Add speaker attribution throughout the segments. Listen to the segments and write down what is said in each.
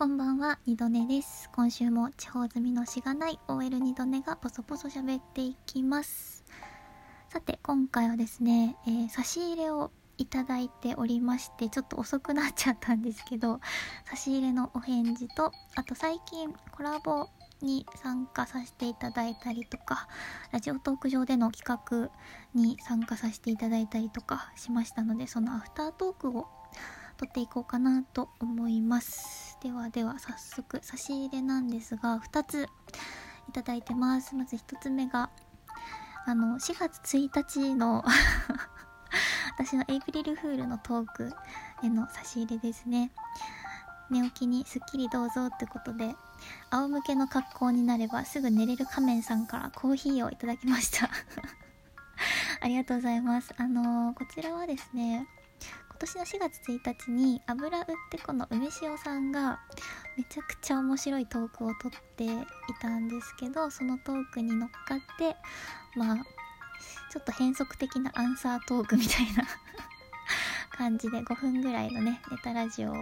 Speaker 1: こんばんは、二度寝です。今週も地方済みのしがない OL 二度寝がポソポソ喋っていきます。さて、今回はですね、えー差し入れをいただいておりまして、ちょっと遅くなっちゃったんですけど、差し入れのお返事と、あと最近コラボに参加させていただいたりとか、ラジオトーク上での企画に参加させていただいたりとかしましたので、そのアフタートークを撮っていこうかなと思います。ではでは早速差し入れなんですが2ついただいてます。まず1つ目があの4月1日の 私のエイプリルフールのトークへの差し入れですね。寝起きにすっきりどうぞってことで仰向けの格好になればすぐ寝れる仮面さんからコーヒーをいただきました。ありがとうございます。あのーこちらはですね今年の4月1日に油売ってこの梅塩さんがめちゃくちゃ面白いトークをとっていたんですけどそのトークに乗っかってまあちょっと変則的なアンサートークみたいな 感じで5分ぐらいのねネタラジオを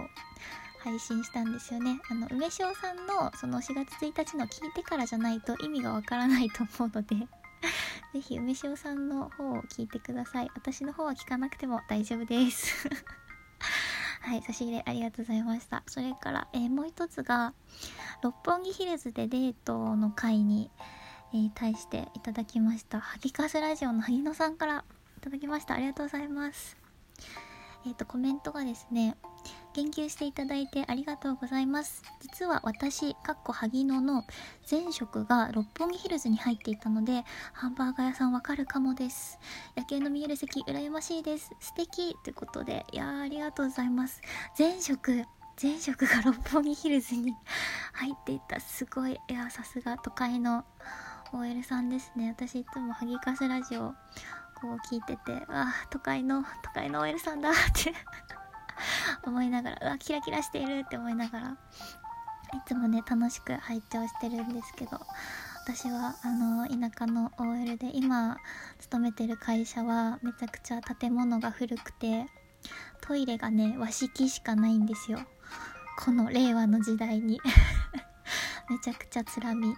Speaker 1: 配信したんですよね。あの梅塩さんのその4月1日の聞いてからじゃないと意味がわからないと思うのでぜひ梅塩さんの方を聞いてください。私の方は聞かなくても大丈夫です。はい差し入れありがとうございました。それから、えーもう一つが六本木ヒルズでデートの会に、えー対していただきましたハギカスラジオの萩野さんからいただきました。ありがとうございます。えっ、とコメントがですね言及していただいてありがとうございます。実は私かっこ萩野の前職が六本木ヒルズに入っていたのでハンバーガー屋さんわかるかもです。夜景の見える席羨ましいです。素敵。ということでいやありがとうございます。前職前職が六本木ヒルズに入っていたすごいいやさすが都会の OL さんですね。私いつもハギカスラジオこう聞いててあー都会の都会の OL さんだって思いながらうわキラキラしているって思いながらいつもね楽しく拝聴してるんですけど私はあの田舎の OL で今勤めてる会社はめちゃくちゃ建物が古くてトイレがね和式しかないんですよ。この令和の時代に。めちゃくちゃつらみ。はい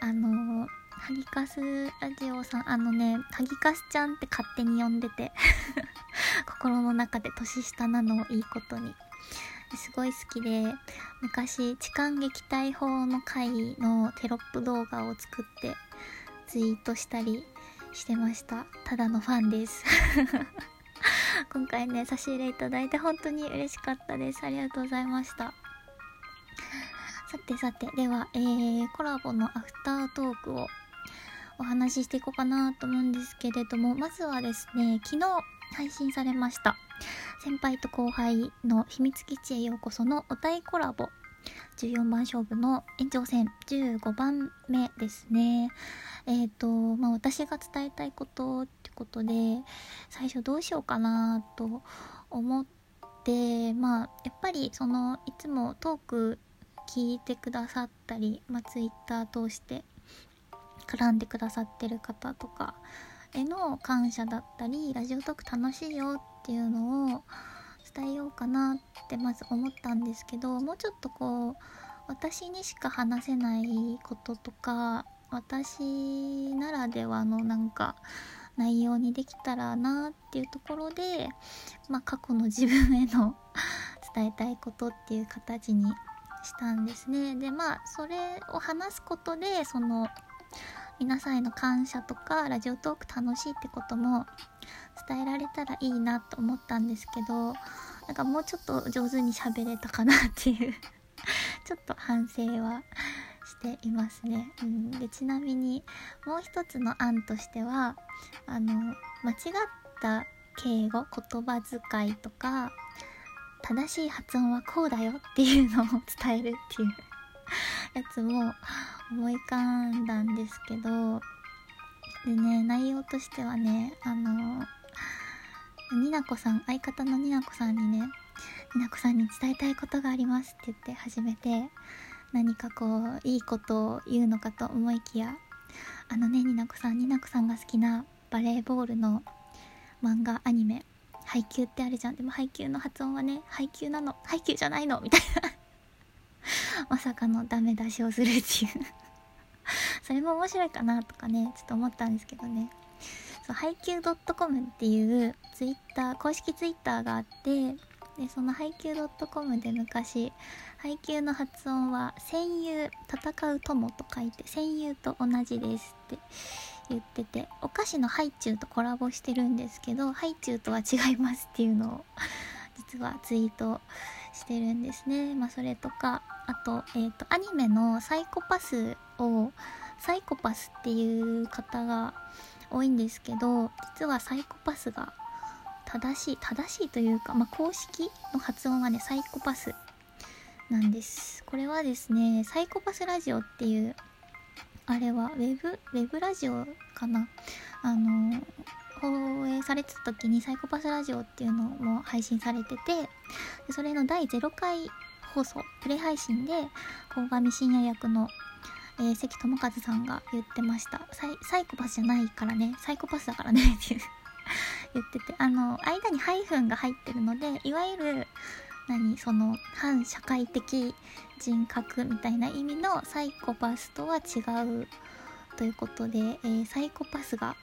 Speaker 1: あのハギカスラジオさんあのねハギカスちゃんって勝手に呼んでて。心の中で年下なのをいいことに。すごい好きで昔痴漢撃退法の会のテロップ動画を作ってツイートしたりしてました。ただのファンです。今回ね差し入れいただいて本当に嬉しかったです。ありがとうございました。さてさてでは、えー、コラボのアフタートークをお話ししていこうかなと思うんですけれどもまずはですね昨日配信されました。先輩と後輩の秘密基地へようこそのお題コラボ。14番勝負の延長戦。15番目ですね。えっ、とまあ私が伝えたいことってことで最初どうしようかなと思ってまあやっぱりそのいつもトーク聞いてくださったり、まあ、ツイッター通して絡んでくださってる方とかへの感謝だったりラジオトーク楽しいよっていうのを伝えようかなってまず思ったんですけどもうちょっとこう私にしか話せないこととか私ならではのなんか内容にできたらなっていうところで、まあ、過去の自分への 伝えたいことっていう形にしたんですね。でまあそれを話すことでその皆さんへの感謝とかラジオトーク楽しいってことも伝えられたらいいなと思ったんですけどなんかもうちょっと上手に喋れたかなっていう ちょっと反省はしていますね、うん、でちなみにもう一つの案としてはあの間違った敬語言葉遣いとか正しい発音はこうだよっていうのを伝えるっていうやつも思い浮かんだんですけどでね内容としてはねあのになこさん相方のになこさんにねになこさんに伝えたいことがありますって言って始めて何かこういいことを言うのかと思いきやあのねになこさんになこさんが好きなバレーボールの漫画アニメ配給ってあるじゃん。でも配給の発音はね配給なの配給じゃないのみたいな。まさかのダメ出しをするっていう。それも面白いかなとかねちょっと思ったんですけどね。そう配給 .com っていうツイッター公式ツイッターがあってでその配給 .com で昔配給の発音は戦友戦う友と書いて戦友と同じですって言っててお菓子のハイチュウとコラボしてるんですけどハイチュウとは違いますっていうのを実はツイートしてるんですね。まあ、それとかあと,、えーと、アニメのサイコパスをサイコパスっていう方が多いんですけど実はサイコパスが正しい正しいというか、まあ、公式の発音はねサイコパスなんですこれはですねサイコパスラジオっていうあれはウェブウェブラジオかな？あの放映されてた時にサイコパスラジオっていうのも配信されててそれの第0回放送プレ配信で鴻上信也役の、えー、関智一さんが言ってました。サイコパスじゃないからね。サイコパスだからね。って言ってて。あの間にハイフンが入ってるのでいわゆる何その反社会的人格みたいな意味のサイコパスとは違うということで、えー、サイコパスが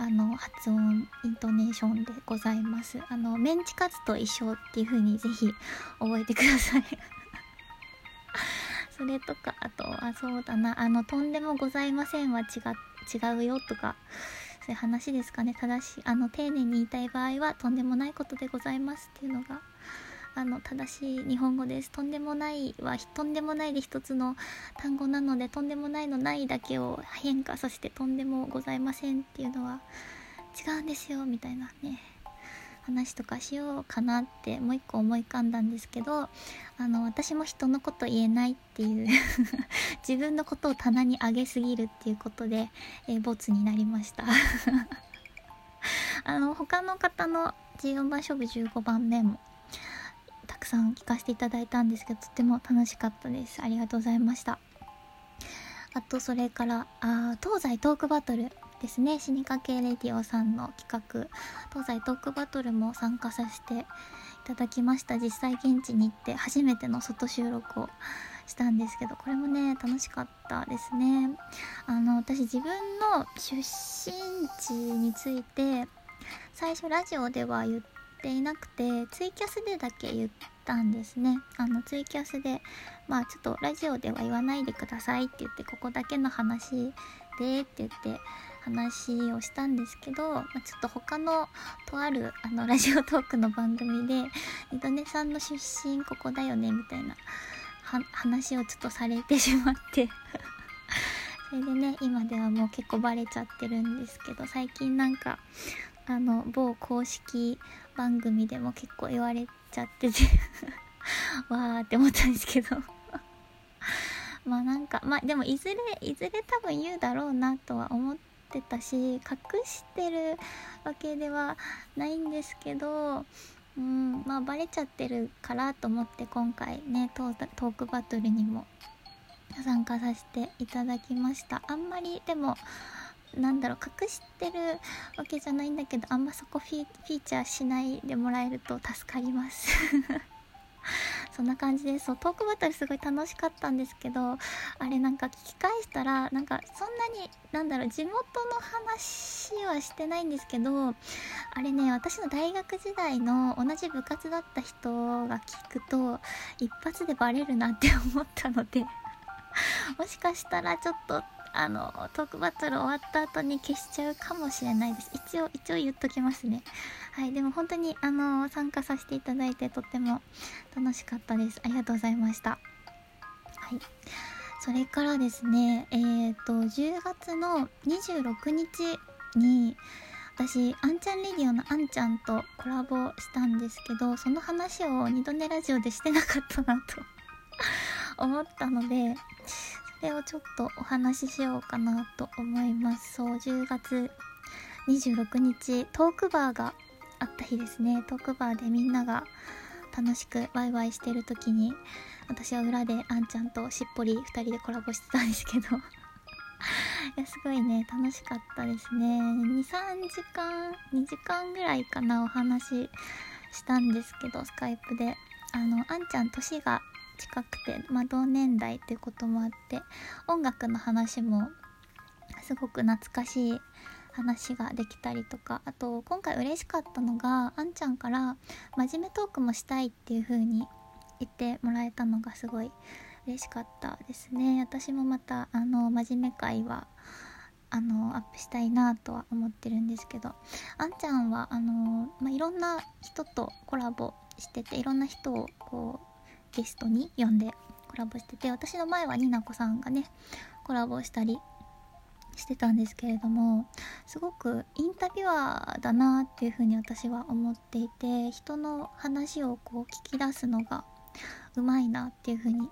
Speaker 1: あの発音イントネーションでございます。あのメンチカツと一緒っていう風にぜひ覚えてください。それとかあとあそうだな。あのとんでもございませんは違違うよとかそういう話ですかね。正しいあの丁寧に言いたい場合はとんでもないことでございますっていうのがあの正しい日本語です。とんでもないはとんでもないで一つの単語なのでとんでもないのないだけを変化させてとんでもございませんっていうのは違うんですよ。みたいなね。話とかしようかなってもう一個思い浮かんだんですけどあの私も人のこと言えないっていう自分のことを棚に上げすぎるっていうことで、えー、ボツになりましたあの他の方の14番勝負15番目もくさん聞かせていただいたんですけどとっても楽しかったです。ありがとうございました。あとそれからあ東西トークバトルですね。死にかけレディオさんの企画。東西トークバトルも参加させていただきました。実際現地に行って初めての外収録をしたんですけどこれもね楽しかったですね。あの私自分の出身地について最初ラジオでは言ってていなくてツイキャスでだけ言ったんですね。あのツイキャスでまあちょっとラジオでは言わないでくださいって言ってここだけの話でって言って話をしたんですけど、まあ、ちょっと他のとあるあのラジオトークの番組で二度寝さんの出身ここだよねみたいな話をちょっとされてしまって。それでね今ではもう結構バレちゃってるんですけど最近なんかあの某公式番組でも結構言われちゃってて わーって思ったんですけど。まあなんかまあでもいずれいずれ多分言うだろうなとは思ってたし隠してるわけではないんですけどうんまあバレちゃってるからと思って今回ねトークバトルにも参加させていただきました。あんまりでもなんだろう隠してるわけじゃないんだけどあんまそこフィーチャーしないでもらえると助かります。そんな感じです。そうトークバトルすごい楽しかったんですけどあれなんか聞き返したらなんかそんなになんだろう地元の話はしてないんですけどあれね私の大学時代の同じ部活だった人が聞くと一発でバレるなって思ったのでもしかしたらちょっとあのトークバトル終わった後に消しちゃうかもしれないです。一応一応言っときますね。はいでも本当にあの参加させていただいてとっても楽しかったです。ありがとうございました。はい。それからですねえっ、ー、と10月の26日に私あんちゃんレディオのあんちゃんとコラボしたんですけどその話を二度寝ラジオでしてなかったなと 思ったのでれをちょっとお話ししようかなと思います。そう10月26日トークバーがあった日ですね。トークバーでみんなが楽しくワイワイしてる時に私は裏であんちゃんとしっぽり2人でコラボしてたんですけど。いやすごいね楽しかったですね。23時間2時間ぐらいかなお話ししたんですけどスカイプで。あのあんちゃん年が近くて、まあ、同年代っていうこともあって音楽の話もすごく懐かしい話ができたりとかあと今回嬉しかったのがあんちゃんから真面目トークもしたいっていう風に言ってもらえたのがすごい嬉しかったですね。私もまたあの真面目会はあのアップしたいなとは思ってるんですけどあんちゃんはあの、まあ、いろんな人とコラボしてていろんな人をこうゲストに呼んでコラボしてて私の前はになこさんがねコラボしたりしてたんですけれどもすごくインタビュアーだなっていうふうに私は思っていて人の話をこう聞き出すのがうまいなっていうふうに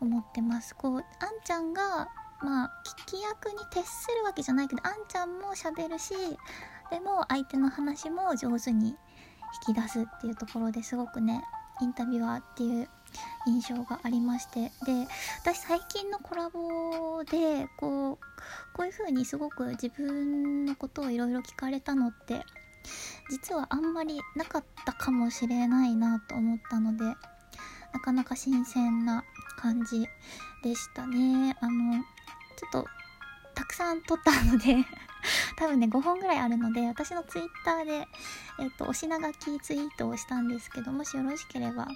Speaker 1: 思ってます。こうあんちゃんがまあ聞き役に徹するわけじゃないけどあんちゃんもしゃべるしでも相手の話も上手に引き出すっていうところですごくねインタビュアーっていう印象がありまして。で私最近のコラボでこうこういう風にすごく自分のことをいろいろ聞かれたのって実はあんまりなかったかもしれないなと思ったのでなかなか新鮮な感じでしたね。あのちょっとたくさん撮ったので多分ね5本ぐらいあるので私のツイッターで、えっと、お品書きツイートをしたんですけどもしよろしければ、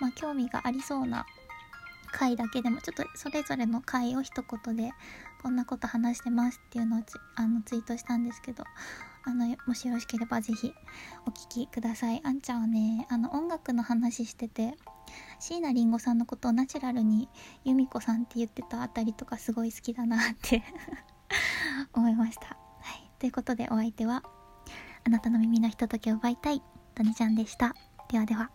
Speaker 1: まあ、興味がありそうな回だけでもちょっとそれぞれの回を一言でこんなこと話してますっていうのをあのツイートしたんですけどあのもしよろしければぜひお聴きくださいあんちゃんはねあの音楽の話してて椎名林檎さんのことをナチュラルに由美子さんって言ってたあたりとかすごい好きだなって 思いました。ということでお相手は、あなたの耳のひとときを奪いたい、とねちゃんでした。ではでは。